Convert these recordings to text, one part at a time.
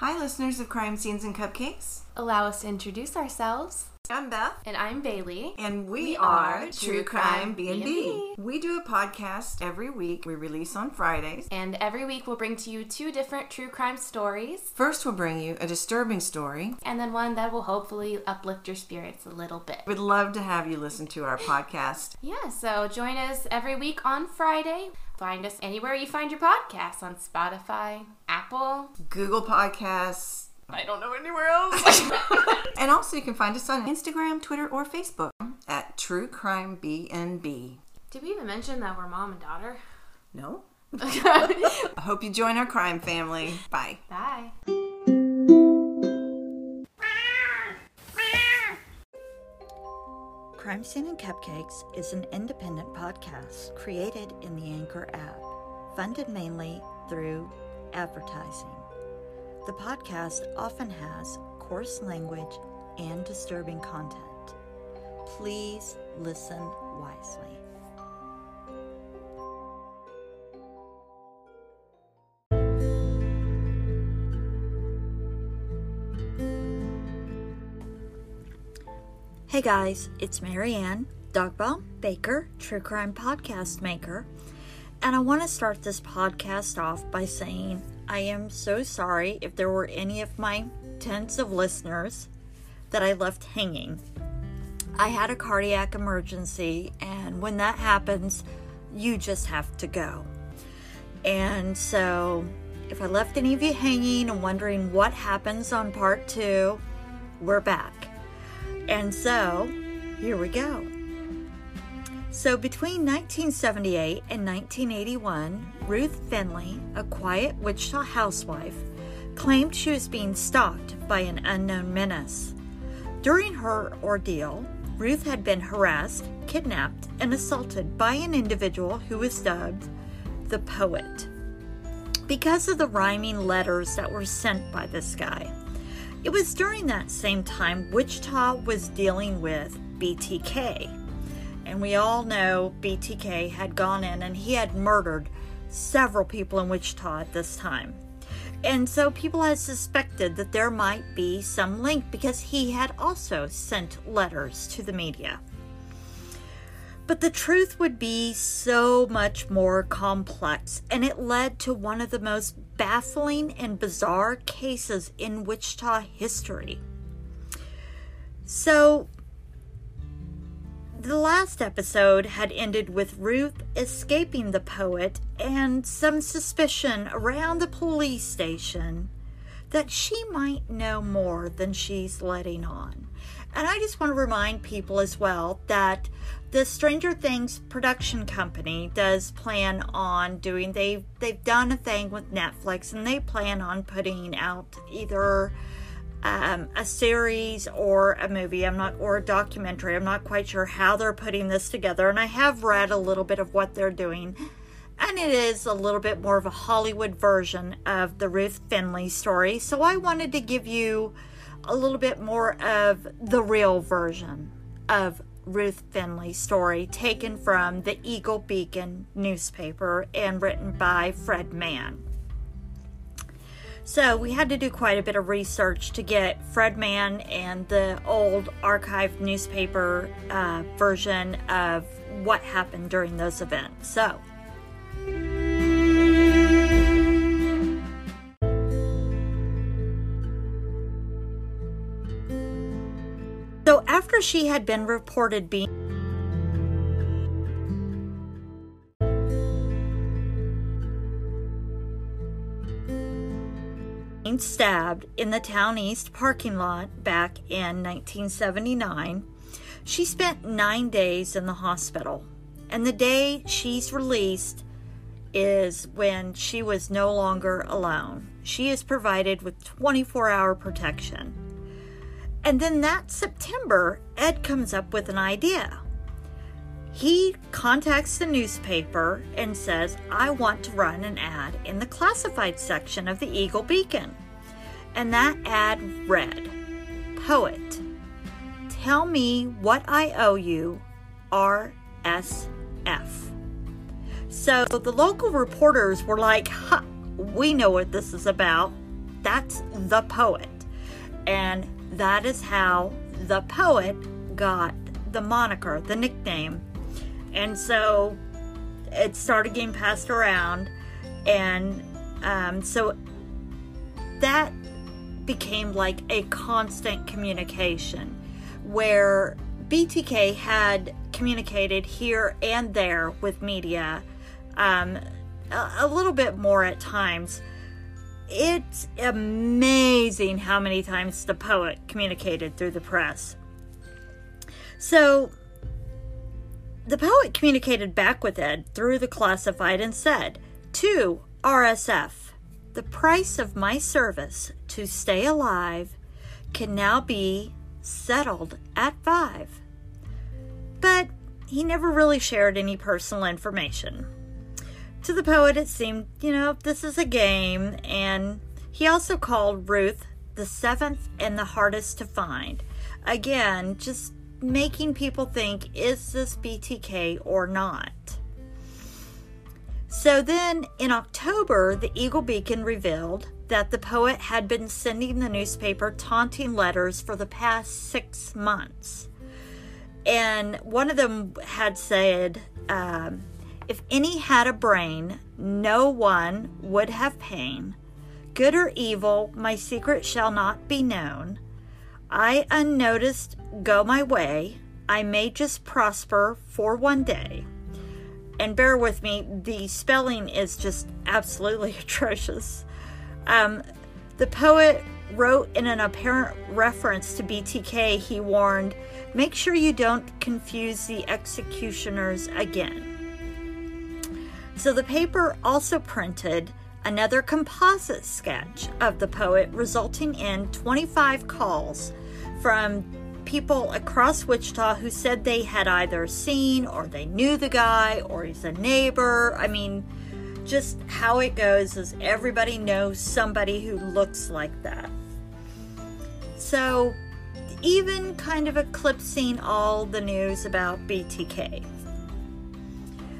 Hi, listeners of Crime Scenes and Cupcakes. Allow us to introduce ourselves. I'm Beth. And I'm Bailey. And we, We are, are True Crime B&B. B&B. We do a podcast every week. We release on Fridays. And every week we'll bring to you two different true crime stories, First, we'll bring you a disturbing story. and then one that will hopefully uplift your spirits a little bit. We'd love to have you listen to our podcast. Yeah, so join us every week on Friday. Find us anywhere you find your podcasts on Spotify, Apple. Google Podcasts. I don't know anywhere else. And also, you can find us on Instagram, Twitter, or Facebook at True Crime B&B. Did we even mention that we're mom and daughter? No? Bye. I hope you join our crime family. Bye. Bye. Crime Scene and Cupcakes is an independent podcast created in the Anchor app, funded mainly through advertising. The podcast often has coarse language and disturbing content. Please listen wisely. Hey guys, it's Marianne, Dogball Baker, True Crime Podcast Maker, and I want to start this podcast off by saying I am so sorry if there were any of my tens of listeners that I left hanging. I had a cardiac emergency, and when that happens, you just have to go. And so, if I left any of you hanging and wondering what happens on part two, we're back. And so, here we go. So, between 1978 and 1981, Ruth Finley, a quiet Wichita housewife, claimed she was being stalked by an unknown menace. During her ordeal, Ruth had been harassed, kidnapped, and assaulted by an individual who was dubbed the Poet because of the rhyming letters that were sent by this guy. It was during that same time Wichita was dealing with BTK. And we all know BTK had gone in and he had murdered several people in Wichita at this time. And so people had suspected that there might be some link because he had also sent letters to the media. But the truth would be so much more complex, and it led to one of the most baffling and bizarre cases in Wichita history. So, the last episode had ended with Ruth escaping the poet and some suspicion around the police station that she might know more than she's letting on. And I just want to remind people as well that the Stranger Things production company does plan on doing they they've done a thing with Netflix and they plan on putting out either um, a series or a movie. I'm not or a documentary. I'm not quite sure how they're putting this together. And I have read a little bit of what they're doing. And it is a little bit more of a Hollywood version of the Ruth Finley story. So I wanted to give you a little bit more of the real version of Ruth Finley's story taken from the Eagle Beacon newspaper and written by Fred Mann. So we had to do quite a bit of research to get Fred Mann and the old archived newspaper uh, version of what happened during those events. So So after she had been reported being stabbed in the Towne East parking lot back in 1979, she spent nine days in the hospital. And the day she's released is when she was no longer alone. She is provided with 24 hour protection. And then that September, Ed comes up with an idea. He contacts the newspaper and says, I want to run an ad in the classified section of the Eagle Beacon. And that ad read Poet, tell me what I owe you, RSF. So the local reporters were like, ha, we know what this is about. that's the poet. And that is how the poet got the moniker, the nickname. And so it started getting passed around. And um, so that became like a constant communication where BTK had communicated here and there with media um, a, a little bit more at times. It's amazing how many times the poet communicated through the press. So, the poet communicated back with Ed through the classified and said, To RSF, the price of my service to stay alive can now be settled at five. But he never really shared any personal information. To the poet, it seemed, you know, this is a game, and he also called Ruth the seventh and the hardest to find. Again, just making people think, is this BTK or not? So then in October, the Eagle Beacon revealed that the poet had been sending the newspaper taunting letters for the past six months. And one of them had said, um, If any had a brain, no one would have pain. Good or evil, my secret shall not be known. I unnoticed go my way. I may just prosper for one day. And bear with me, the spelling is just absolutely atrocious. Um, the poet wrote in an apparent reference to BTK, he warned, Make sure you don't confuse the executioners again. So the paper also printed another composite sketch of the poet, resulting in 25 calls from people across Wichita who said they had either seen or they knew the guy or he's a neighbor. I mean, just how it goes is everybody knows somebody who looks like that. So, even kind of eclipsing all the news about BTK.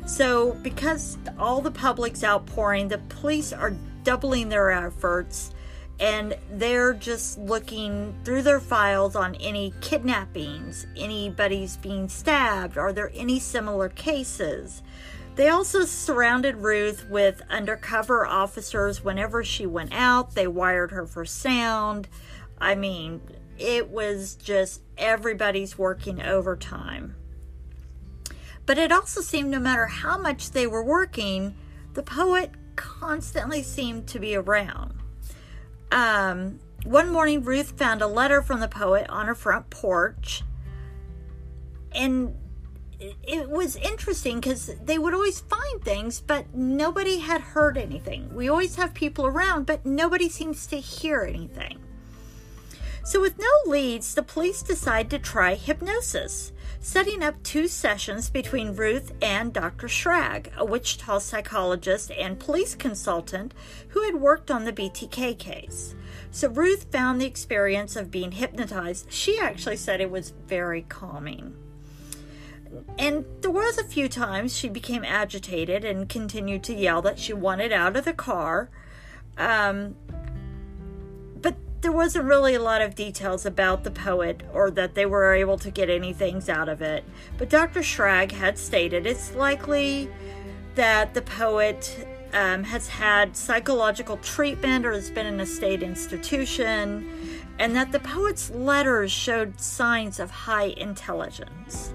So, because all the public's outpouring, the police are doubling their efforts and they're just looking through their files on any kidnappings, anybody's being stabbed, are there any similar cases? They also surrounded Ruth with undercover officers whenever she went out. They wired her for sound. I mean, it was just everybody's working overtime. But it also seemed no matter how much they were working, the poet constantly seemed to be around. Um, one morning, Ruth found a letter from the poet on her front porch. And it was interesting because they would always find things, but nobody had heard anything. We always have people around, but nobody seems to hear anything. So, with no leads, the police decide to try hypnosis, setting up two sessions between Ruth and Dr. Schrag, a Wichita psychologist and police consultant who had worked on the BTK case. So, Ruth found the experience of being hypnotized, she actually said it was very calming. And there was a few times she became agitated and continued to yell that she wanted out of the car. Um, there wasn't really a lot of details about the poet or that they were able to get any things out of it. But Dr. Schrag had stated it's likely that the poet um, has had psychological treatment or has been in a state institution, and that the poet's letters showed signs of high intelligence.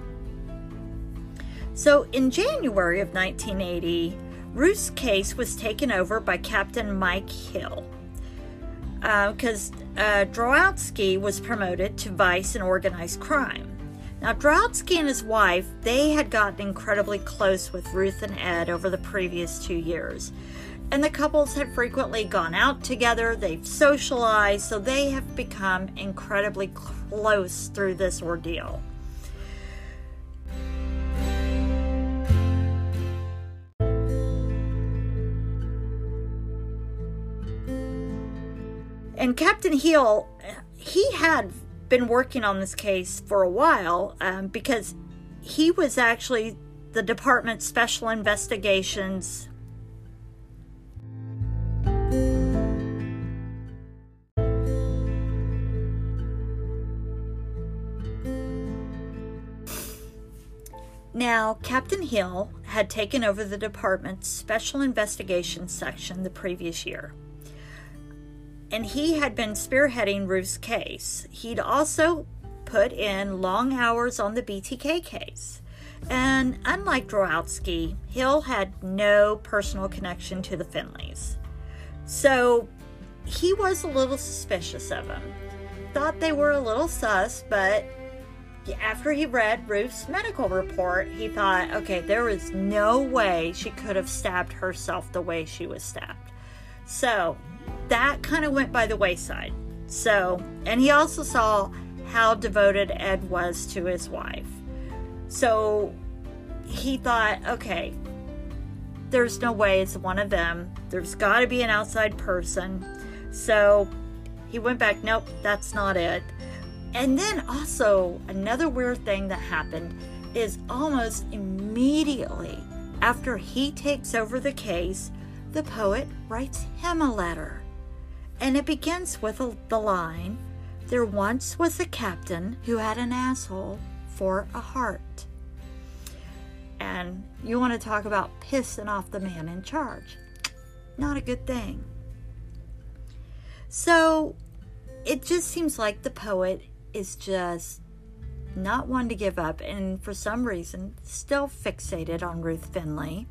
So in January of 1980, Ruth's case was taken over by Captain Mike Hill because uh, uh, was promoted to vice in organized crime. Now, Drowatzky and his wife, they had gotten incredibly close with Ruth and Ed over the previous two years. And the couples had frequently gone out together, they've socialized, so they have become incredibly close through this ordeal. And Captain Hill, he had been working on this case for a while um, because he was actually the department's special investigations Now, Captain Hill had taken over the department's special investigations section the previous year. And he had been spearheading Ruth's case. He'd also put in long hours on the BTK case. And unlike Drowatzky, Hill had no personal connection to the Finleys. So he was a little suspicious of them. Thought they were a little sus, but after he read Ruth's medical report, he thought, okay, there was no way she could have stabbed herself the way she was stabbed. So that kind of went by the wayside. So, and he also saw how devoted Ed was to his wife. So he thought, okay, there's no way it's one of them. There's got to be an outside person. So he went back, nope, that's not it. And then also, another weird thing that happened is almost immediately after he takes over the case, the poet writes him a letter. And it begins with the line There once was a captain who had an asshole for a heart. And you want to talk about pissing off the man in charge. Not a good thing. So it just seems like the poet is just not one to give up and for some reason still fixated on Ruth Finley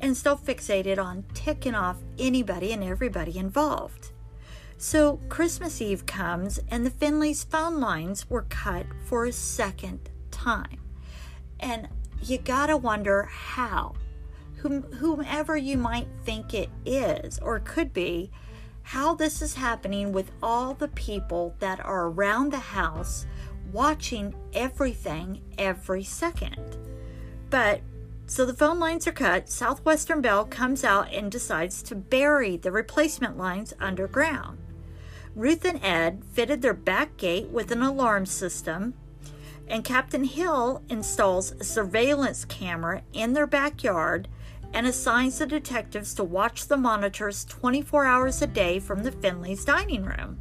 and still fixated on ticking off anybody and everybody involved. So Christmas Eve comes and the Finley's phone lines were cut for a second time. And you gotta wonder how. Whom, whomever you might think it is or could be, how this is happening with all the people that are around the house watching everything every second. But so the phone lines are cut. Southwestern Bell comes out and decides to bury the replacement lines underground. Ruth and Ed fitted their back gate with an alarm system, and Captain Hill installs a surveillance camera in their backyard and assigns the detectives to watch the monitors 24 hours a day from the Finley's dining room.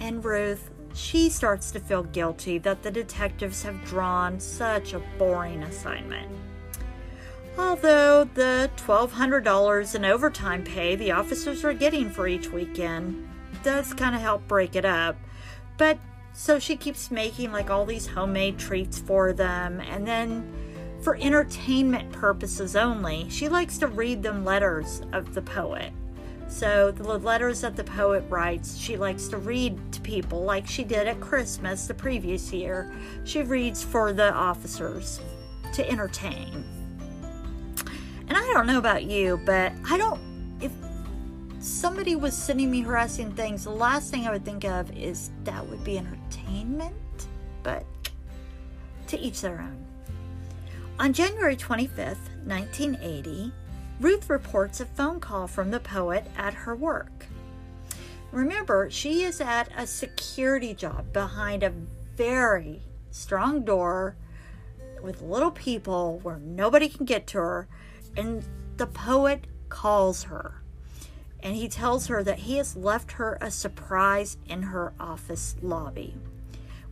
And Ruth, she starts to feel guilty that the detectives have drawn such a boring assignment. Although the $1,200 in overtime pay the officers are getting for each weekend does kind of help break it up. But so she keeps making like all these homemade treats for them and then for entertainment purposes only, she likes to read them letters of the poet. So, the letters that the poet writes, she likes to read to people like she did at Christmas the previous year. She reads for the officers to entertain. And I don't know about you, but I don't. If somebody was sending me harassing things, the last thing I would think of is that would be entertainment. But to each their own. On January 25th, 1980, Ruth reports a phone call from the poet at her work. Remember, she is at a security job behind a very strong door with little people where nobody can get to her, and the poet calls her. And he tells her that he has left her a surprise in her office lobby.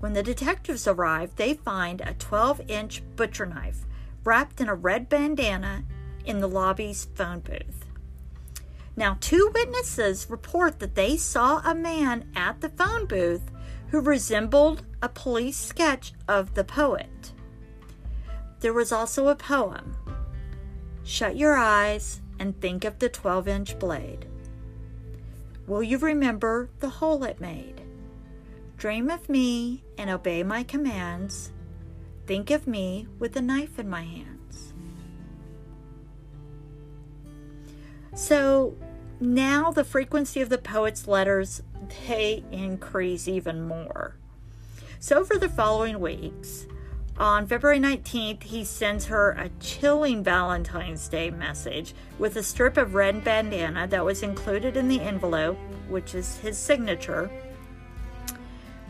When the detectives arrive, they find a 12 inch butcher knife wrapped in a red bandana in the lobby's phone booth. Now, two witnesses report that they saw a man at the phone booth who resembled a police sketch of the poet. There was also a poem Shut your eyes and think of the 12 inch blade. Will you remember the hole it made? Dream of me and obey my commands. Think of me with a knife in my hands. So now the frequency of the poet's letters they increase even more. So for the following weeks, on February 19th, he sends her a chilling Valentine's Day message with a strip of red bandana that was included in the envelope, which is his signature,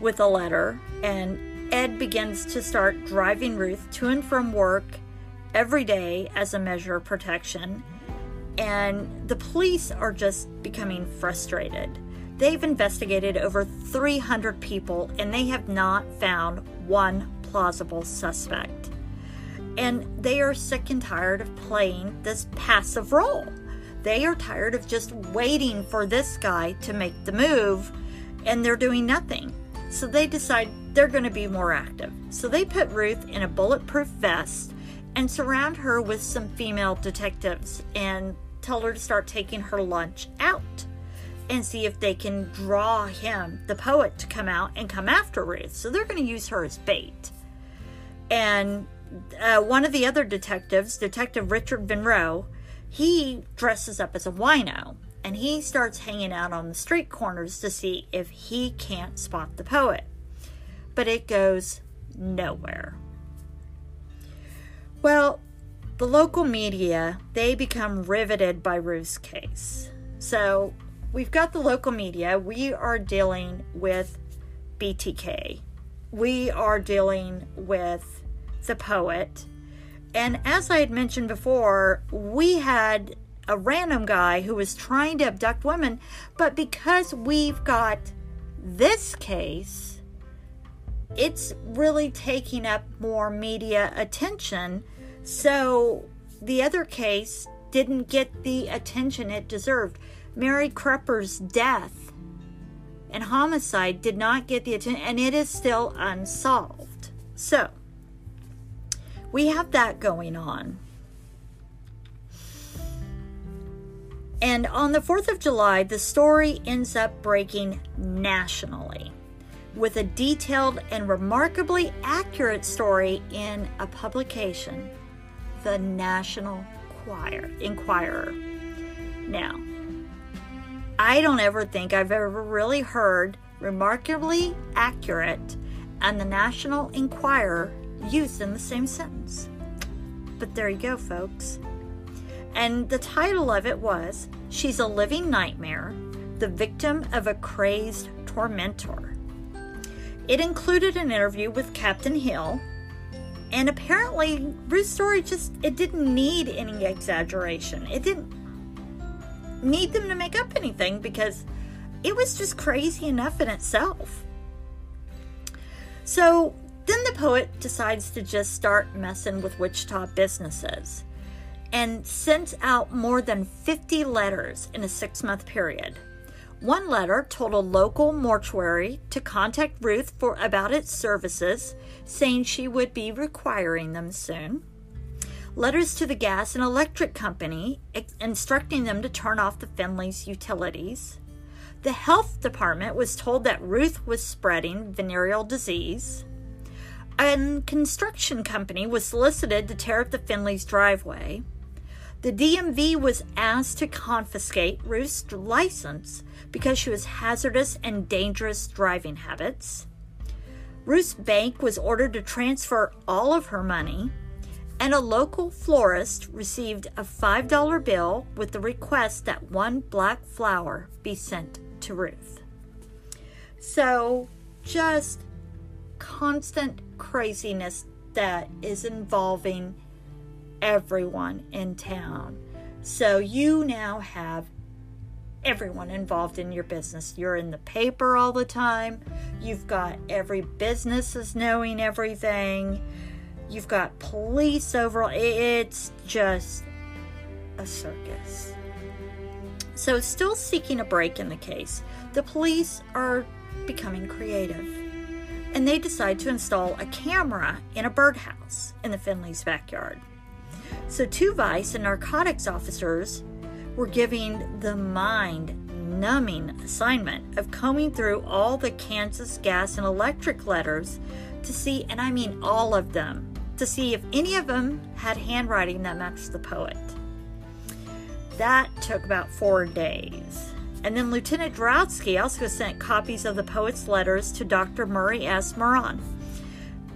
with a letter and Ed begins to start driving Ruth to and from work every day as a measure of protection. And the police are just becoming frustrated. They've investigated over 300 people and they have not found one plausible suspect. And they are sick and tired of playing this passive role. They are tired of just waiting for this guy to make the move and they're doing nothing. So they decide they're going to be more active. So they put Ruth in a bulletproof vest and surround her with some female detectives and tell her to start taking her lunch out and see if they can draw him, the poet, to come out and come after Ruth. So they're going to use her as bait. And uh, one of the other detectives, Detective Richard Monroe, he dresses up as a wino and he starts hanging out on the street corners to see if he can't spot the poet. But it goes nowhere. Well, the local media, they become riveted by Ruth's case. So we've got the local media. We are dealing with BTK. We are dealing with the poet. And as I had mentioned before, we had a random guy who was trying to abduct women, but because we've got this case, it's really taking up more media attention so the other case didn't get the attention it deserved. Mary Krepper's death and homicide did not get the attention, and it is still unsolved. So we have that going on. And on the 4th of July, the story ends up breaking nationally with a detailed and remarkably accurate story in a publication the National Choir, Enquirer. Now, I don't ever think I've ever really heard remarkably accurate and the National Enquirer used in the same sentence. But there you go, folks. And the title of it was She's a Living Nightmare, the Victim of a Crazed Tormentor. It included an interview with Captain Hill, and apparently, Ruth's story just it didn't need any exaggeration. It didn't need them to make up anything because it was just crazy enough in itself. So then the poet decides to just start messing with Wichita businesses and sends out more than 50 letters in a six month period. One letter told a local mortuary to contact Ruth for about its services, saying she would be requiring them soon. Letters to the gas and electric company instructing them to turn off the Finley's utilities. The health department was told that Ruth was spreading venereal disease. A construction company was solicited to tear up the Finley's driveway. The DMV was asked to confiscate Ruth's license because she was hazardous and dangerous driving habits. Ruth's bank was ordered to transfer all of her money, and a local florist received a $5 bill with the request that one black flower be sent to Ruth. So, just constant craziness that is involving everyone in town. So you now have everyone involved in your business. You're in the paper all the time. You've got every business is knowing everything. You've got police over. It's just a circus. So, still seeking a break in the case, the police are becoming creative. And they decide to install a camera in a birdhouse in the Finley's backyard. So, two vice and narcotics officers were giving the mind numbing assignment of combing through all the Kansas gas and electric letters to see, and I mean all of them, to see if any of them had handwriting that matched the poet. That took about four days. And then Lieutenant Drowsky also sent copies of the poet's letters to Dr. Murray S. Miron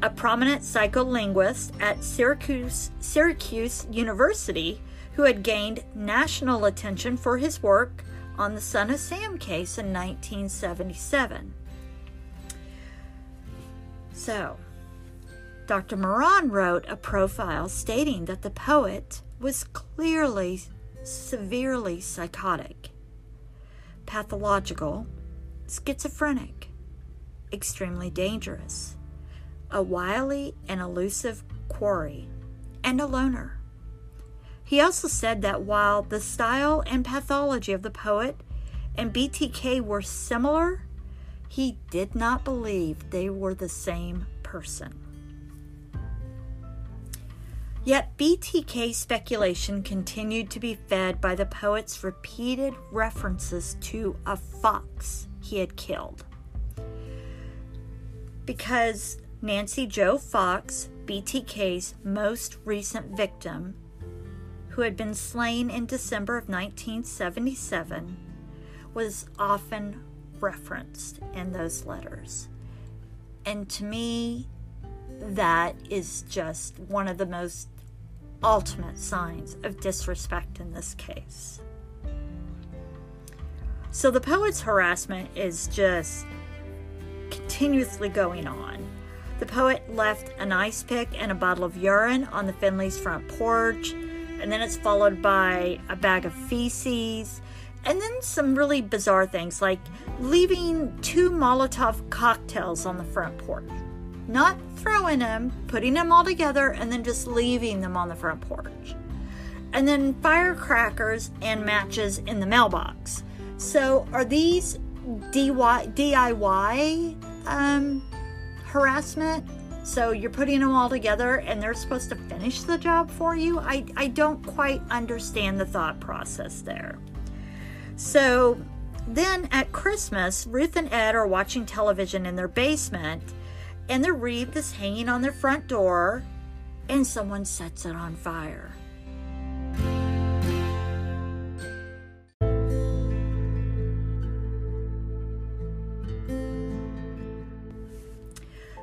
a prominent psycholinguist at Syracuse, Syracuse University who had gained national attention for his work on the Son of Sam case in 1977. So, Dr. Miron wrote a profile stating that the poet was clearly severely psychotic, pathological, schizophrenic, extremely dangerous a wily and elusive quarry, and a loner. He also said that while the style and pathology of the poet and BTK were similar, he did not believe they were the same person. Yet BTK speculation continued to be fed by the poet's repeated references to a fox he had killed. Because Nancy Jo Fox, BTK's most recent victim, who had been slain in December of 1977, was often referenced in those letters. And to me, that is just one of the most ultimate signs of disrespect in this case. So the poet's harassment is just continuously going on. The poet left an ice pick and a bottle of urine on the Finley's front porch, and then it's followed by a bag of feces, and then some really bizarre things like leaving two Molotov cocktails on the front porch. Not throwing them, putting them all together, and then just leaving them on the front porch. And then firecrackers and matches in the mailbox. So, are these DIY um, harassment? So, you're putting them all together and they're supposed to finish the job for you? I, I don't quite understand the thought process there. So, then at Christmas, Ruth and Ed are watching television in their basement and the wreath is hanging on their front door, and someone sets it on fire.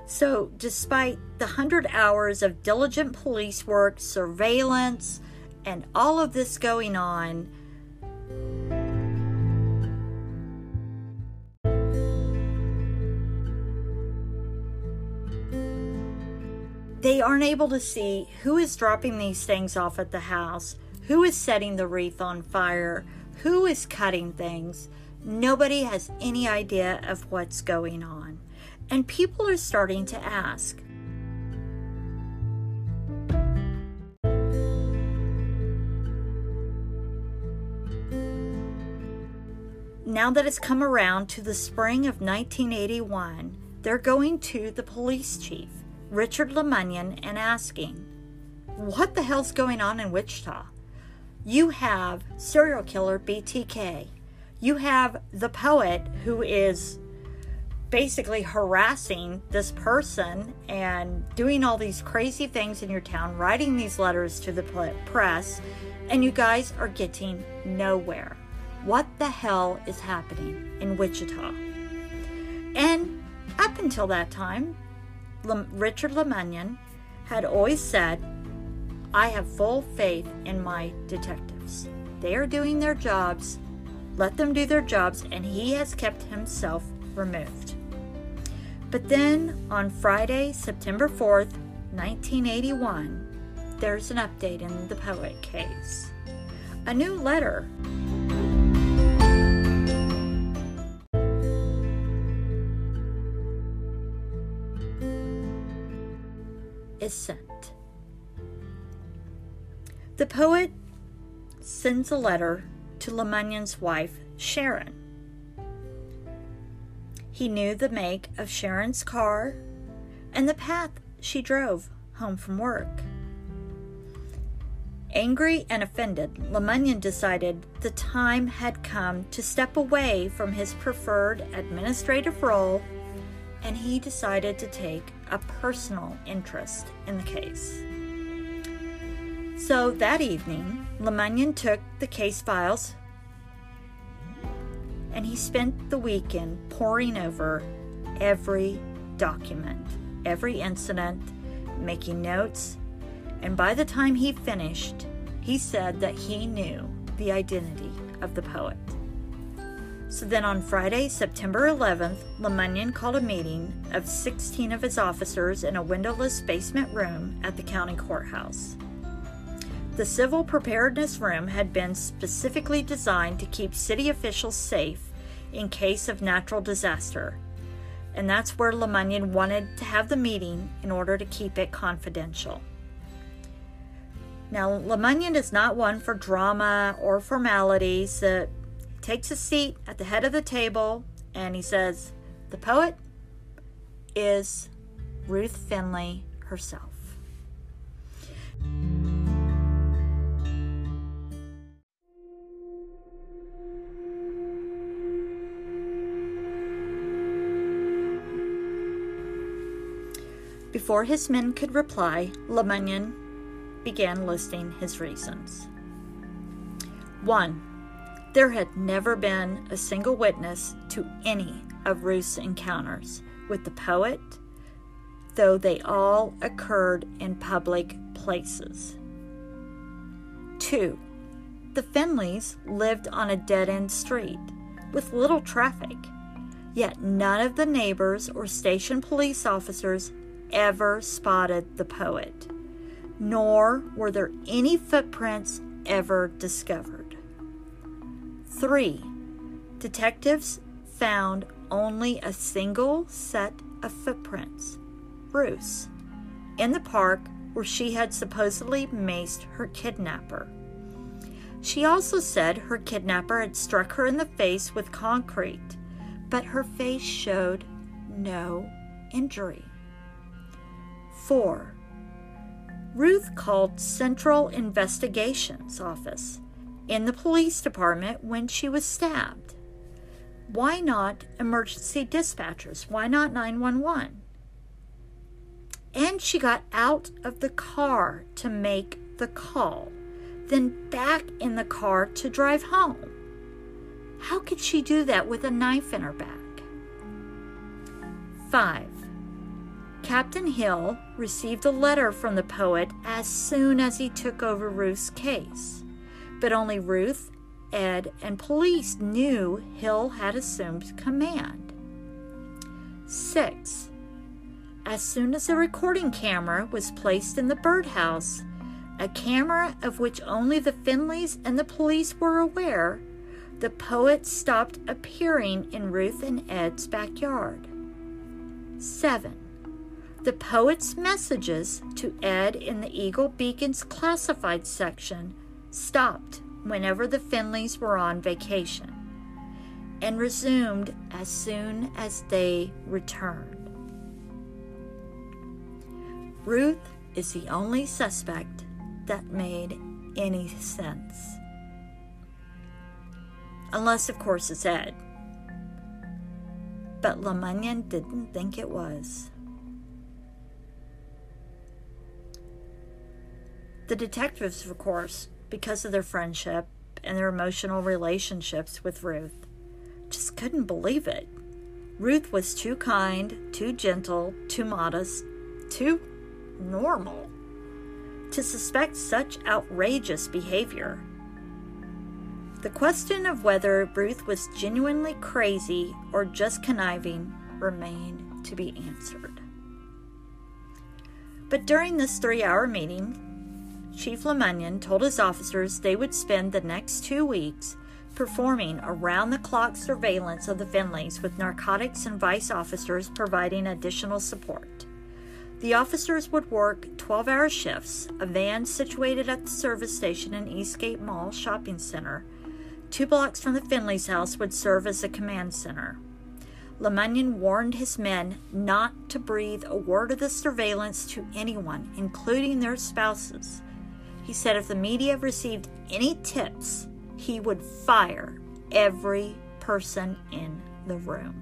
So, despite the hundred hours of diligent police work, surveillance, and all of this going on, they aren't able to see who is dropping these things off at the house, who is setting the wreath on fire, who is cutting things. Nobody has any idea of what's going on. And people are starting to ask. Now that it's come around to the spring of 1981, they're going to the police chief Richard LaMunyon and asking, What the hell's going on in Wichita? You have serial killer BTK. You have the poet who is basically harassing this person and doing all these crazy things in your town, writing these letters to the press, and you guys are getting nowhere. What the hell is happening in Wichita? And up until that time, Richard LaMunyon had always said, I have full faith in my detectives. They are doing their jobs. Let them do their jobs, and he has kept himself removed. But then on Friday, September 4th, 1981, there's an update in the poet case. A new letter is sent. The poet sends a letter to LaMunyon's wife, Sharon. He knew the make of Sharon's car and the path she drove home from work. Angry and offended, LaMunyon decided the time had come to step away from his preferred administrative role and he decided to take a personal interest in the case. So that evening, LaMunyon took the case files and he spent the weekend poring over every document, every incident, making notes, and by the time he finished, he said that he knew the identity of the poet. So then on Friday, September 11th, LaMunyon called a meeting of 16 of his officers in a windowless basement room at the county courthouse. The civil preparedness room had been specifically designed to keep city officials safe in case of natural disaster, and that's where LaMunyon wanted to have the meeting in order to keep it confidential. Now, LaMunyon is not one for drama or formalities. He takes a seat at the head of the table and he says, The poet is Ruth Finley herself. Before his men could reply, LaMunyon began listing his reasons. 1. There had never been a single witness to any of Ruth's encounters with the poet, though they all occurred in public places. 2. The Finleys lived on a dead end street with little traffic, yet none of the neighbors or station police officers ever spotted the poet, nor were there any footprints ever discovered. 3. Detectives found only a single set of footprints, Ruth's, in the park where she had supposedly maced her kidnapper. She also said her kidnapper had struck her in the face with concrete, but her face showed no injury. 4. Ruth called Central Investigations Office in the police department when she was stabbed. Why not emergency dispatchers? Why not 911? And she got out of the car to make the call, then back in the car to drive home. How could she do that with a knife in her back? 5. Captain Hill received a letter from the poet as soon as he took over Ruth's case, but only Ruth, Ed, and police knew Hill had assumed command. 6. As soon as a recording camera was placed in the birdhouse, a camera of which only the Finleys and the police were aware, the poet stopped appearing in Ruth and Ed's backyard. 7. The poet's messages to Ed in the Eagle Beacon's classified section stopped whenever the Finleys were on vacation and resumed as soon as they returned. Ruth is the only suspect that made any sense. Unless, of course, it's Ed. But LaMunyon didn't think it was. The detectives, of course, because of their friendship and their emotional relationships with Ruth, just couldn't believe it. Ruth was too kind, too gentle, too modest, too normal to suspect such outrageous behavior. The question of whether Ruth was genuinely crazy or just conniving remained to be answered. But during this three hour meeting, Chief LaMunyon told his officers they would spend the next two weeks performing around the clock surveillance of the Finleys with narcotics and vice officers providing additional support. The officers would work 12 hour shifts. A van situated at the service station in Eastgate Mall Shopping Center, two blocks from the Finley's house, would serve as a command center. LaMunyon warned his men not to breathe a word of the surveillance to anyone, including their spouses. He said if the media received any tips, he would fire every person in the room.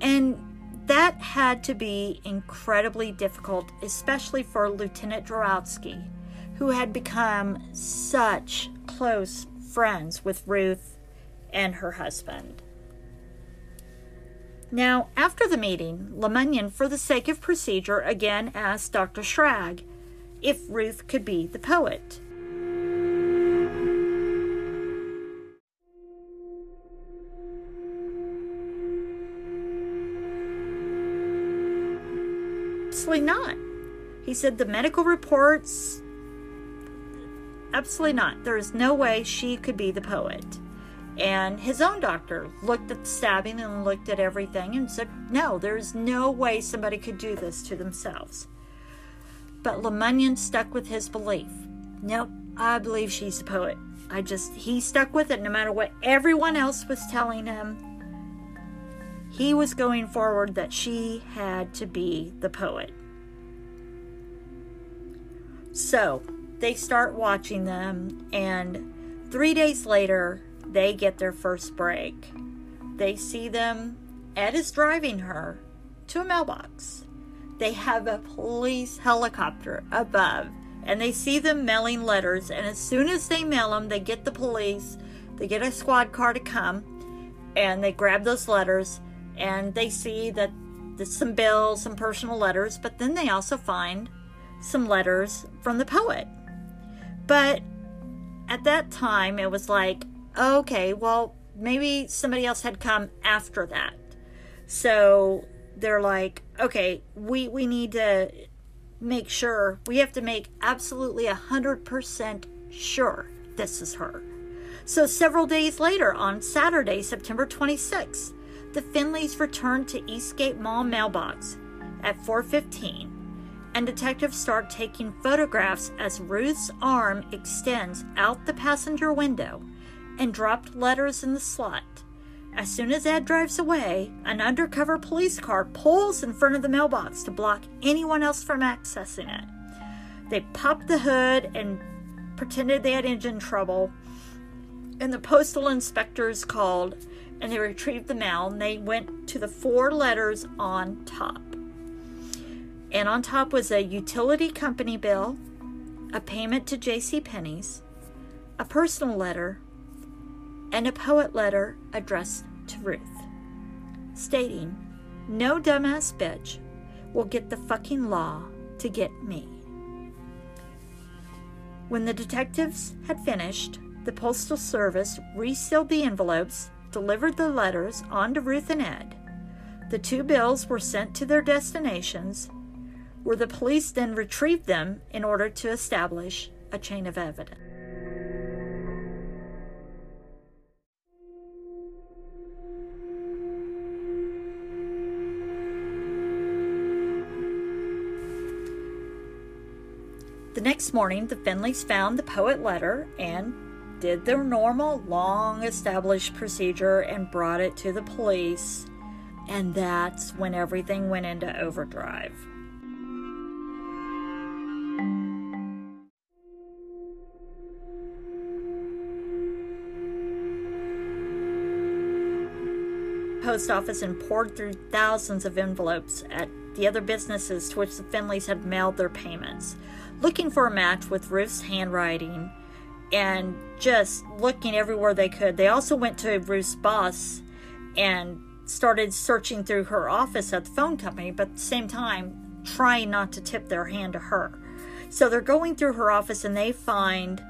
And that had to be incredibly difficult, especially for Lieutenant Dorowski, who had become such close friends with Ruth and her husband. Now, after the meeting, LaMunyon, for the sake of procedure, again asked Dr. Schrag if Ruth could be the poet. Absolutely not. He said the medical reports. Absolutely not. There is no way she could be the poet. And his own doctor looked at the stabbing and looked at everything and said, no, there's no way somebody could do this to themselves. But LaMunyon stuck with his belief. Nope, I believe she's the poet. I just, he stuck with it no matter what everyone else was telling him. He was going forward that she had to be the poet. So they start watching them, and three days later, they get their first break. They see them. Ed is driving her to a mailbox. They have a police helicopter above, and they see them mailing letters. And as soon as they mail them, they get the police, they get a squad car to come, and they grab those letters, and they see that there's some bills, some personal letters, but then they also find some letters from the poet. But at that time, it was like, okay, well, maybe somebody else had come after that. So they're like, okay, we, we need to make sure, we have to make absolutely 100% sure this is her. So several days later, on Saturday, September 26th, the Finleys returned to Eastgate Mall mailbox at 415 and detectives start taking photographs as Ruth's arm extends out the passenger window and dropped letters in the slot. As soon as Ed drives away, an undercover police car pulls in front of the mailbox to block anyone else from accessing it. They popped the hood and pretended they had engine trouble, and the postal inspectors called and they retrieved the mail and they went to the four letters on top. And on top was a utility company bill, a payment to J.C. Penney's, a personal letter, and a poet letter addressed to Ruth, stating, No dumbass bitch will get the fucking law to get me. When the detectives had finished, the Postal Service resealed the envelopes, delivered the letters on to Ruth and Ed. The two bills were sent to their destinations, where the police then retrieved them in order to establish a chain of evidence. Next morning, the Finleys found the poet letter and did their normal, long established procedure and brought it to the police. And that's when everything went into overdrive. post office and pored through thousands of envelopes at the other businesses to which the Finleys had mailed their payments, looking for a match with Ruth's handwriting and just looking everywhere they could. They also went to Ruth's boss and started searching through her office at the phone company, but at the same time, trying not to tip their hand to her. So they're going through her office and they find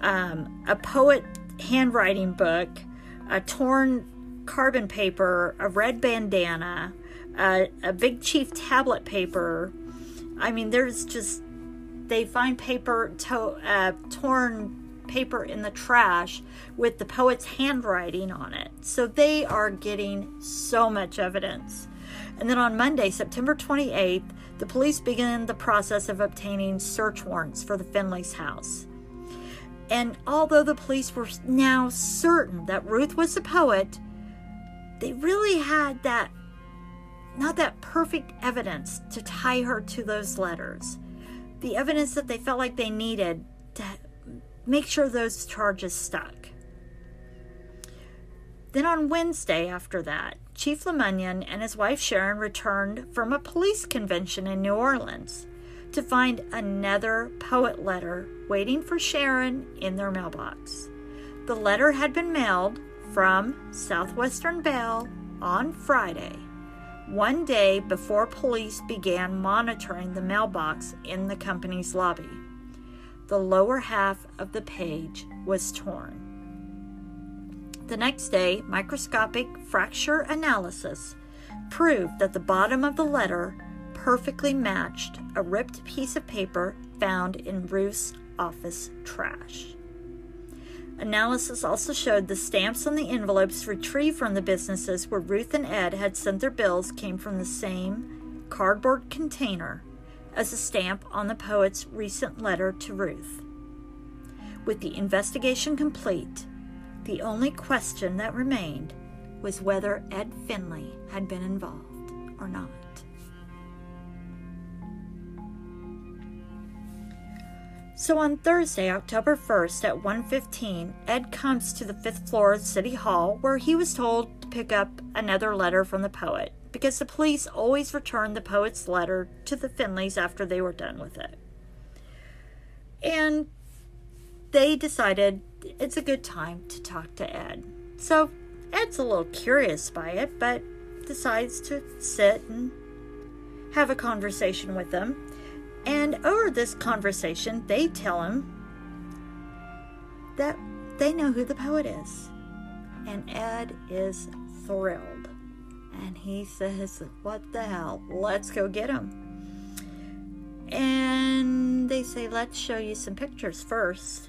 um, a poet handwriting book, a torn carbon paper, a red bandana, a, a Big Chief tablet paper. I mean, there's just, they find paper, to, uh, torn paper in the trash with the poet's handwriting on it. So they are getting so much evidence. And then on Monday, September 28th, the police began the process of obtaining search warrants for the Finley's house. And although the police were now certain that Ruth was the poet, they really had that not that perfect evidence to tie her to those letters. The evidence that they felt like they needed to make sure those charges stuck. Then on Wednesday after that, Chief LaMunyon and his wife Sharon returned from a police convention in New Orleans to find another poet letter waiting for Sharon in their mailbox. The letter had been mailed from Southwestern Bell on Friday, one day before police began monitoring the mailbox in the company's lobby. The lower half of the page was torn. The next day, microscopic fracture analysis proved that the bottom of the letter perfectly matched a ripped piece of paper found in Ruth's office trash. Analysis also showed the stamps on the envelopes retrieved from the businesses where Ruth and Ed had sent their bills came from the same cardboard container as a stamp on the poet's recent letter to Ruth. With the investigation complete, the only question that remained was whether Ed Finley had been involved or not. So on Thursday, October 1st at 1:15, Ed comes to the 5th floor of City Hall where he was told to pick up another letter from the poet because the police always returned the poet's letter to the Finleys after they were done with it. And they decided it's a good time to talk to Ed. So Ed's a little curious by it, but decides to sit and have a conversation with them. And over this conversation, they tell him that they know who the poet is. And Ed is thrilled. And he says, What the hell? Let's go get him. And they say, Let's show you some pictures first.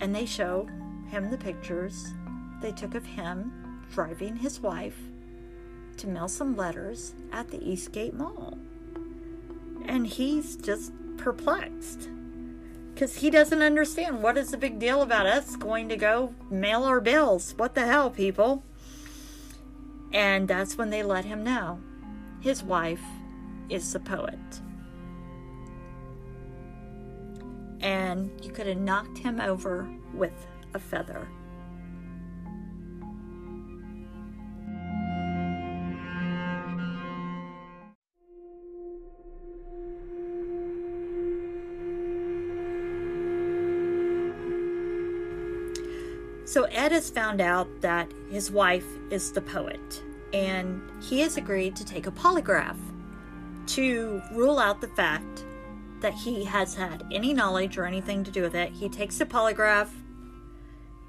And they show him the pictures they took of him driving his wife to mail some letters at the Eastgate Mall. And he's just perplexed because he doesn't understand what is the big deal about us going to go mail our bills. What the hell, people? And that's when they let him know his wife is the poet. And you could have knocked him over with a feather. So Ed has found out that his wife is the poet, and he has agreed to take a polygraph to rule out the fact that he has had any knowledge or anything to do with it. He takes the polygraph.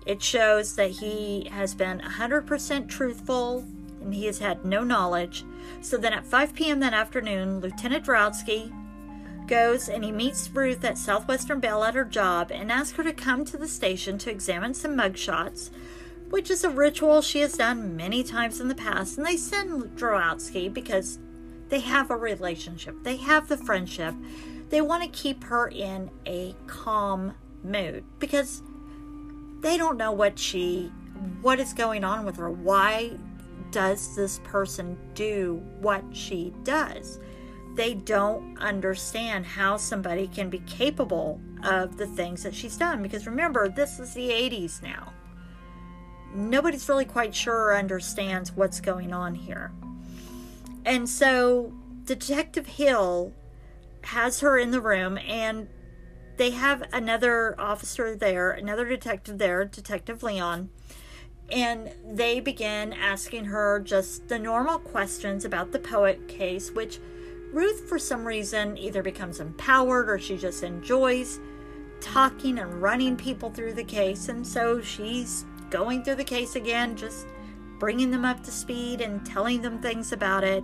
It shows that he has been 100% truthful and he has had no knowledge. So then at 5 p.m. that afternoon, Lieutenant Drowatzky goes and he meets Ruth at Southwestern Bell at her job and asks her to come to the station to examine some mugshots, which is a ritual she has done many times in the past. And they send Drowatzky because they have a relationship, they have the friendship. They want to keep her in a calm mood because they don't know what she what is going on with her. Why does this person do what she does? They don't understand how somebody can be capable of the things that she's done. Because remember, this is the 80s now. Nobody's really quite sure or understands what's going on here. And so Detective Hill has her in the room, and they have another officer there, another detective there, Detective Leon. And they begin asking her just the normal questions about the poet case, which Ruth, for some reason, either becomes empowered or she just enjoys talking and running people through the case. And so she's going through the case again, just bringing them up to speed and telling them things about it.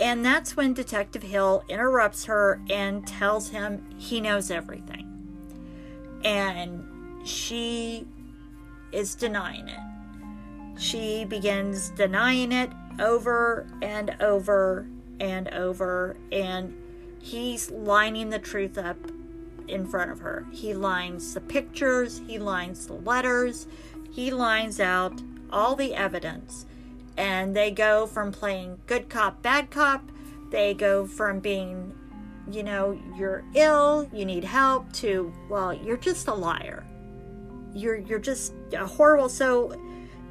And that's when Detective Hill interrupts her and tells him he knows everything. And she is denying it. She begins denying it over and over and over, and he's lining the truth up in front of her. He lines the pictures, he lines the letters, he lines out all the evidence. And they go from playing good cop, bad cop, they go from being, you know, you're ill, you need help, to, well, you're just a liar. You're, you're just a horrible. So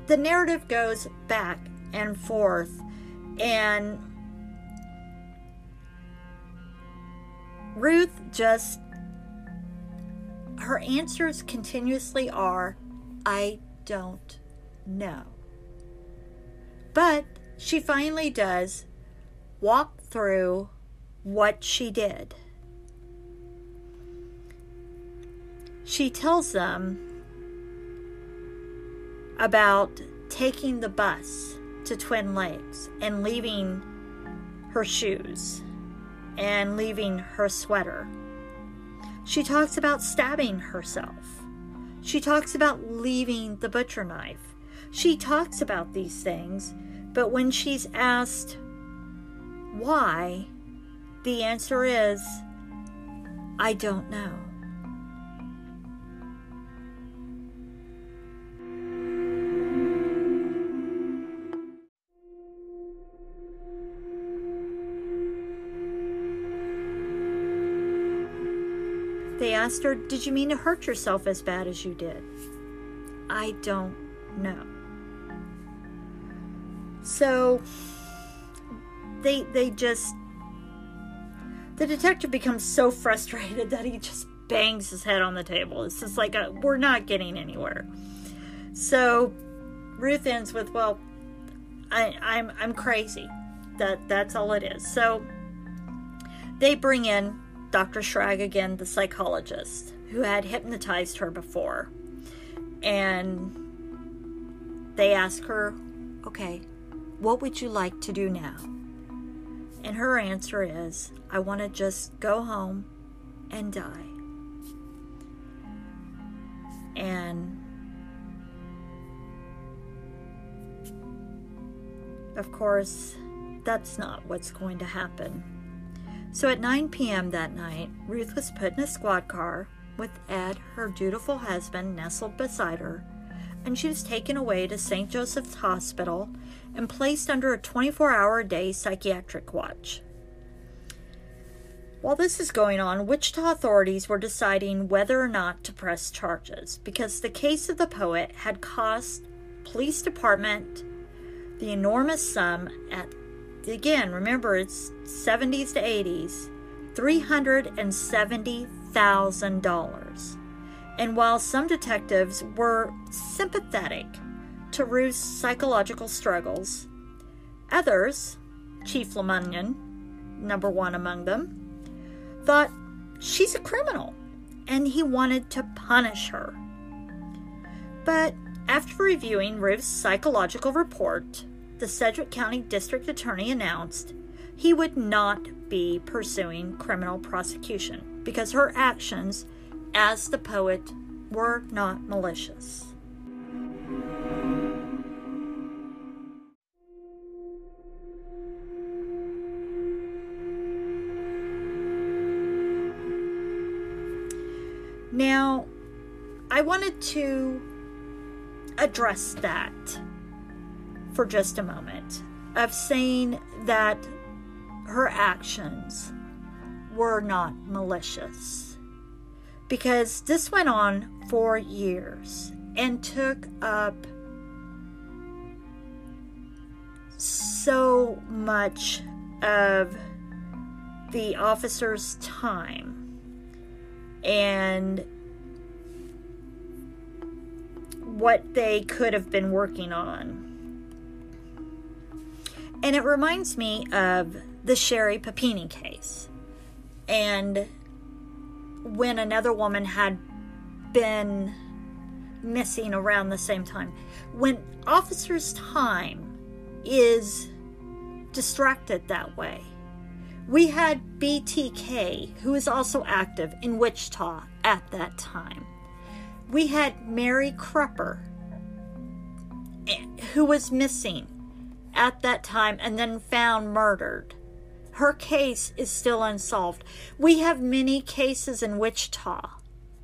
the narrative goes back and forth. And Ruth just, her answers continuously are, I don't know. But she finally does walk through what she did. She tells them about taking the bus to Twin Lakes and leaving her shoes and leaving her sweater. She talks about stabbing herself. She talks about leaving the butcher knife. She talks about these things, but when she's asked why, the answer is I don't know. Asked her, Did you mean to hurt yourself as bad as you did? I don't know. So they they just the detective becomes so frustrated that he just bangs his head on the table. It's just like a, we're not getting anywhere. So Ruth ends with, "Well, I, I'm I'm crazy. That that's all it is." So they bring in Dr. Schrag again, the psychologist who had hypnotized her before, and they ask her, "Okay, what would you like to do now?" And her answer is, I want to just go home and die. And of course, that's not what's going to happen. So at 9 p.m. that night, Ruth was put in a squad car with Ed, her dutiful husband, nestled beside her, and she was taken away to St. Joseph's Hospital and placed under a 24 hour a day psychiatric watch. While this is going on, Wichita authorities were deciding whether or not to press charges because the case of the poet had cost police department the enormous sum at again remember it's 70s to 80s $370,000 and while some detectives were sympathetic to Ruth's psychological struggles. Others, Chief LaMunyon, number one among them, thought she's a criminal and he wanted to punish her. But after reviewing Ruth's psychological report, the Sedgwick County District Attorney announced he would not be pursuing criminal prosecution because her actions as the poet were not malicious. Now, I wanted to address that for just a moment of saying that her actions were not malicious. Because this went on for years and took up so much of the officer's time and what they could have been working on. And it reminds me of the Sherry Papini case. And when another woman had been missing around the same time. When officers' time is distracted that way, we had BTK, who was also active in Wichita at that time. We had Mary Crupper, eh, who was missing at that time and then found murdered. Her case is still unsolved. We have many cases in Wichita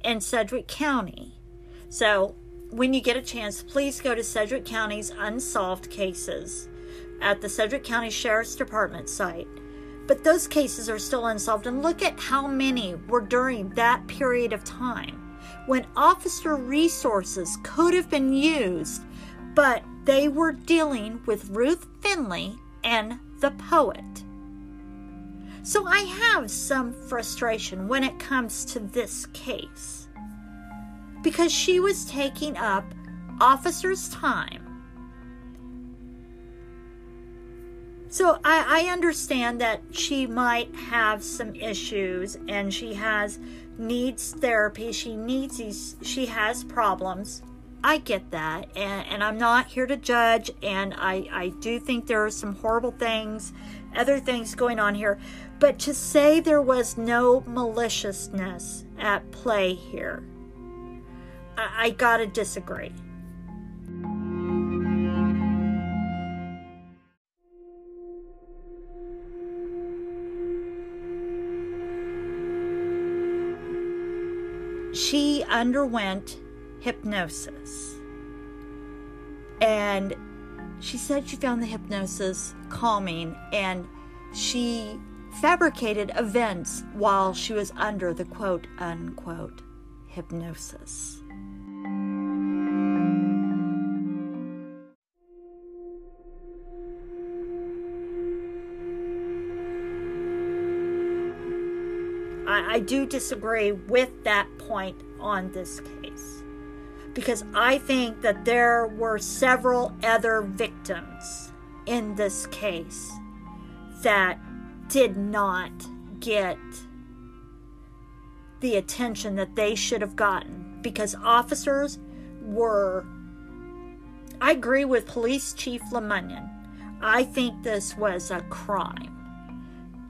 and Sedgwick County. So, when you get a chance, please go to Sedgwick County's Unsolved Cases at the Sedgwick County Sheriff's Department site but those cases are still unsolved. And look at how many were during that period of time when officer resources could have been used, but they were dealing with Ruth Finley and the poet. So I have some frustration when it comes to this case because she was taking up officers' time So I, I understand that she might have some issues and she has needs therapy. She needs these, she has problems. I get that, and, and I'm not here to judge, and I, I do think there are some horrible things, other things going on here, but to say there was no maliciousness at play here, I, I gotta disagree. She underwent hypnosis. And she said she found the hypnosis calming and she fabricated events while she was under the quote unquote hypnosis. I, do disagree with that point on this case because I think that there were several other victims in this case that did not get the attention that they should have gotten because officers were. I agree with Police Chief LaMunyon. I think this was a crime.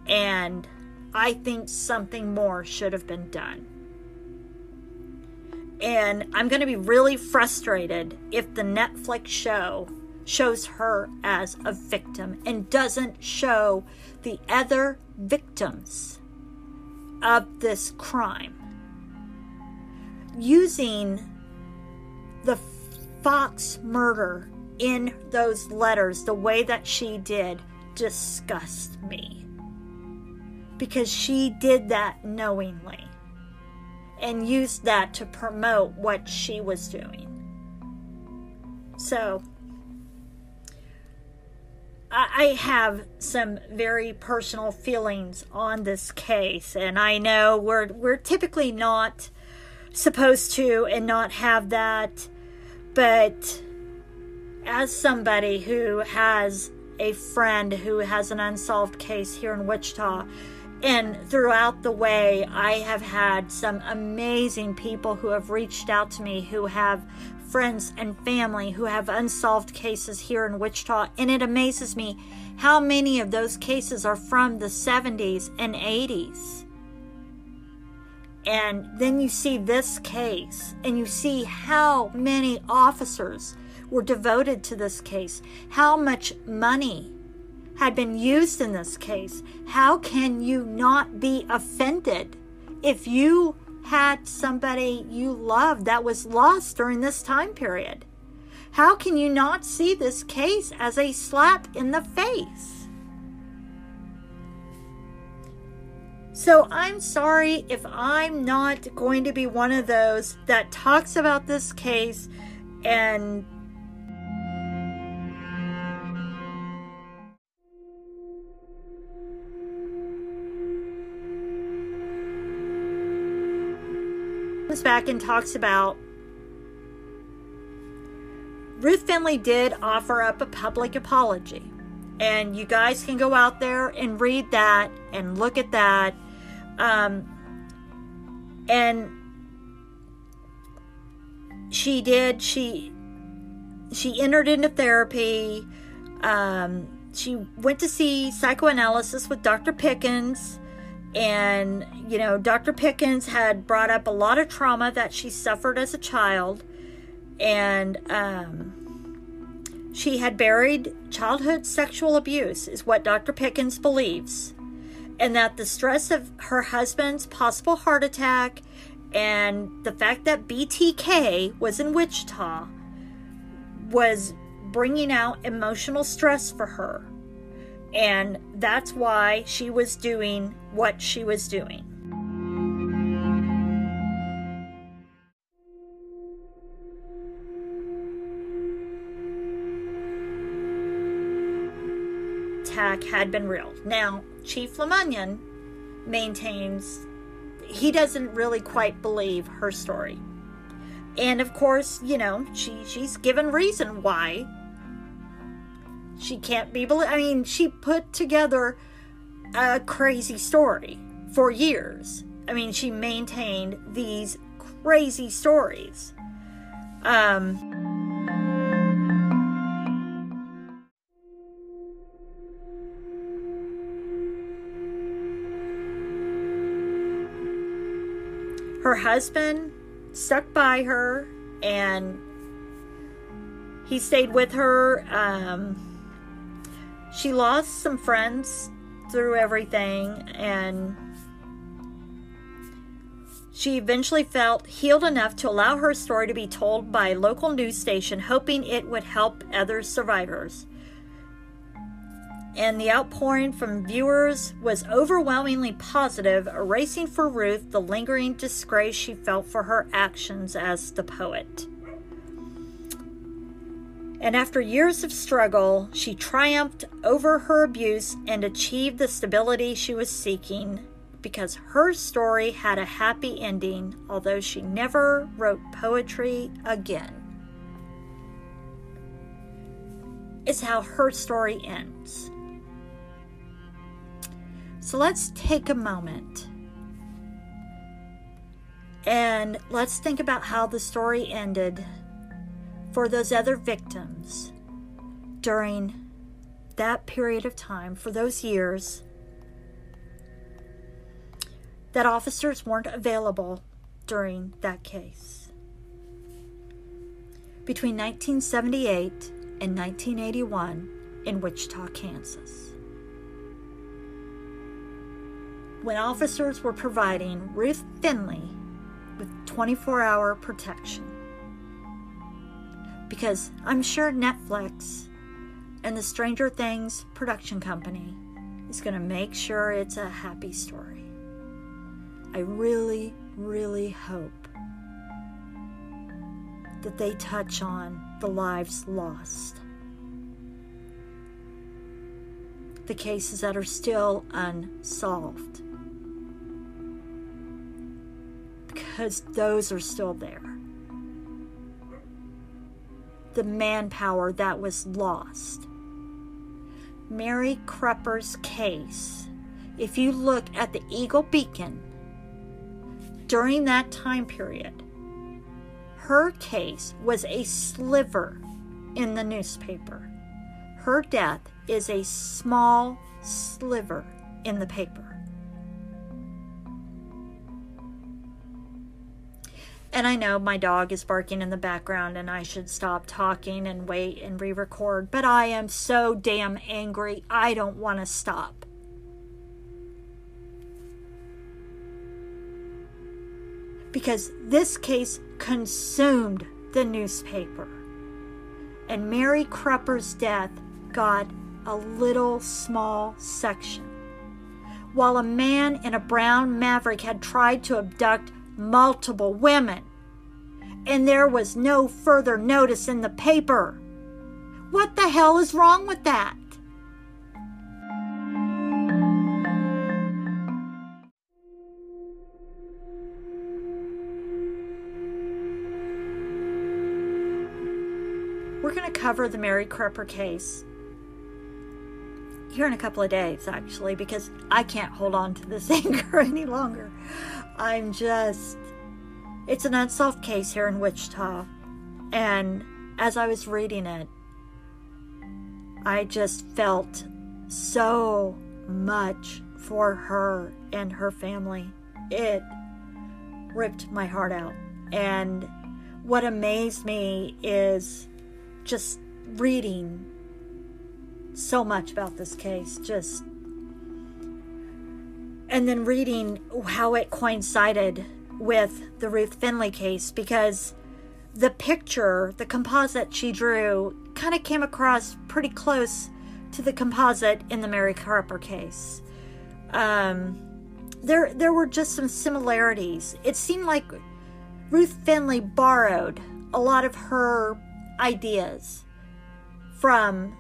And I think something more should have been done. And I'm going to be really frustrated if the Netflix show shows her as a victim and doesn't show the other victims of this crime. Using the Fox murder in those letters the way that she did disgusts me because she did that knowingly and used that to promote what she was doing. So, I have some very personal feelings on this case, and I know we're we're typically not supposed to and not have that, but as somebody who has a friend who has an unsolved case here in Wichita, and throughout the way, I have had some amazing people who have reached out to me who have friends and family who have unsolved cases here in Wichita. And it amazes me how many of those cases are from the 70s and 80s. And then you see this case, and you see how many officers were devoted to this case, how much money had been used in this case, how can you not be offended if you had somebody you loved that was lost during this time period? How can you not see this case as a slap in the face? So I'm sorry if I'm not going to be one of those that talks about this case and comes back and talks about Ruth Finley did offer up a public apology. And you guys can go out there and read that and look at that. Um, and she did, she she entered into therapy. Um, she went to see psychoanalysis with Dr. Pickens and, you know, Dr. Pickens had brought up a lot of trauma that she suffered as a child. And um, she had buried childhood sexual abuse, is what Dr. Pickens believes. And that the stress of her husband's possible heart attack and the fact that BTK was in Wichita was bringing out emotional stress for her. And that's why she was doing what she was doing. Attack had been real. Now, Chief LaMunyon maintains he doesn't really quite believe her story. And of course, you know, she she's given reason why she can't be believed. I mean, she put together a crazy story for years. I mean, she maintained these crazy stories. Um, her husband stuck by her and he stayed with her. Um, she lost some friends through everything and She eventually felt healed enough to allow her story to be told by a local news station, hoping it would help other survivors. And the outpouring from viewers was overwhelmingly positive, erasing for Ruth the lingering disgrace she felt for her actions as the poet. And after years of struggle, she triumphed over her abuse and achieved the stability she was seeking because her story had a happy ending, although she never wrote poetry again. Is how her story ends. So let's take a moment and let's think about how the story ended for those other victims during that period of time, for those years that officers weren't available during that case. Between 1978 and 1981 in Wichita, Kansas. When officers were providing Ruth Finley with 24 hour protection. Because I'm sure Netflix and the Stranger Things production company is going to make sure it's a happy story. I really, really hope that they touch on the lives lost, the cases that are still unsolved, because those are still there. The manpower that was lost. Mary Krupper's case, if you look at the Eagle Beacon, during that time period, her case was a sliver in the newspaper. Her death is a small sliver in the paper. And I know my dog is barking in the background and I should stop talking and wait and re record, but I am so damn angry. I don't want to stop. because this case consumed the newspaper. And Mary Krupper's death got a little small section. While a man in a brown maverick had tried to abduct multiple women, and there was no further notice in the paper. What the hell is wrong with that? We're going to cover the Mary Krupper case here in a couple of days, actually, because I can't hold on to this anger any longer. I'm just. It's an unsolved case here in Wichita. And as I was reading it, I just felt so much for her and her family. It ripped my heart out. And what amazed me is just reading so much about this case, just and then reading how it coincided with the Ruth Finley case because the picture, the composite she drew, kind of came across pretty close to the composite in the Mary Krupper case. Um, there, there were just some similarities. It seemed like Ruth Finley borrowed a lot of her ideas from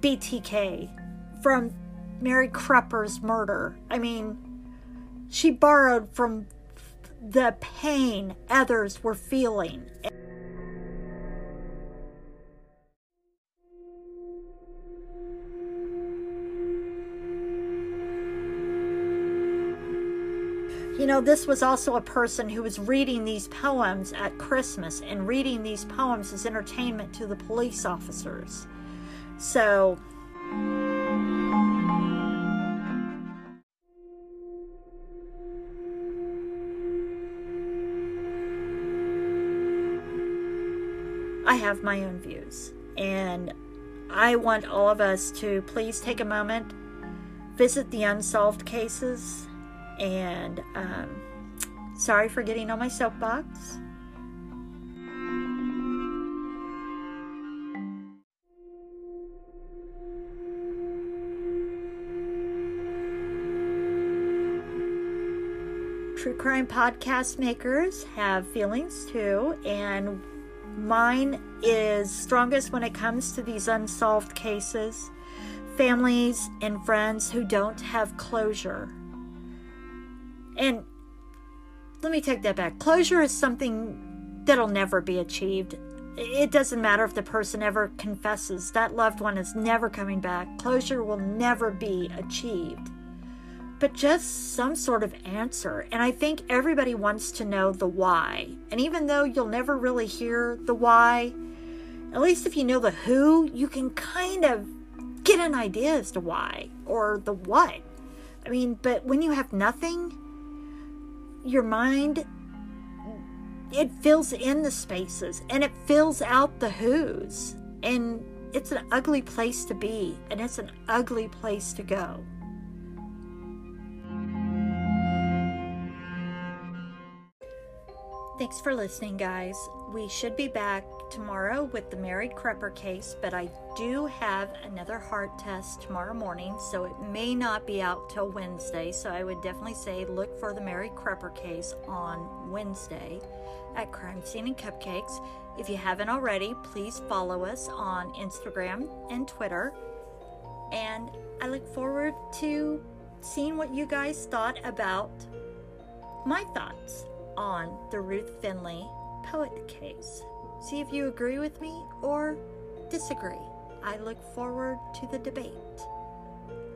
BTK, from Mary Krupper's murder. I mean, she borrowed from the pain others were feeling. You know, this was also a person who was reading these poems at Christmas and reading these poems as entertainment to the police officers. So. I have my own views, and I want all of us to please take a moment, visit the unsolved cases, and um, Sorry for getting on my soapbox. True crime podcast makers have feelings too, and mine is strongest when it comes to these unsolved cases. Families and friends who don't have closure. And let me take that back. Closure is something that'll never be achieved. It doesn't matter if the person ever confesses, that loved one is never coming back. Closure will never be achieved. But just some sort of answer. And I think everybody wants to know the why. And even though you'll never really hear the why, at least if you know the who, you can kind of get an idea as to why or the what. I mean, but when you have nothing, your mind it fills in the spaces and it fills out the who's and it's an ugly place to be and it's an ugly place to go Thanks for listening, guys. We should be back tomorrow with the Mary Crepper case, but I do have another heart test tomorrow morning, so it may not be out till Wednesday. So I would definitely say look for the Mary Crepper case on Wednesday at Crime Scene and Cupcakes. If you haven't already, please follow us on Instagram and Twitter. And I look forward to seeing what you guys thought about my thoughts on the Ruth Finley poet case. See if you agree with me or disagree. I look forward to the debate.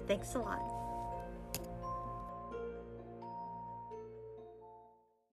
Thanks a lot.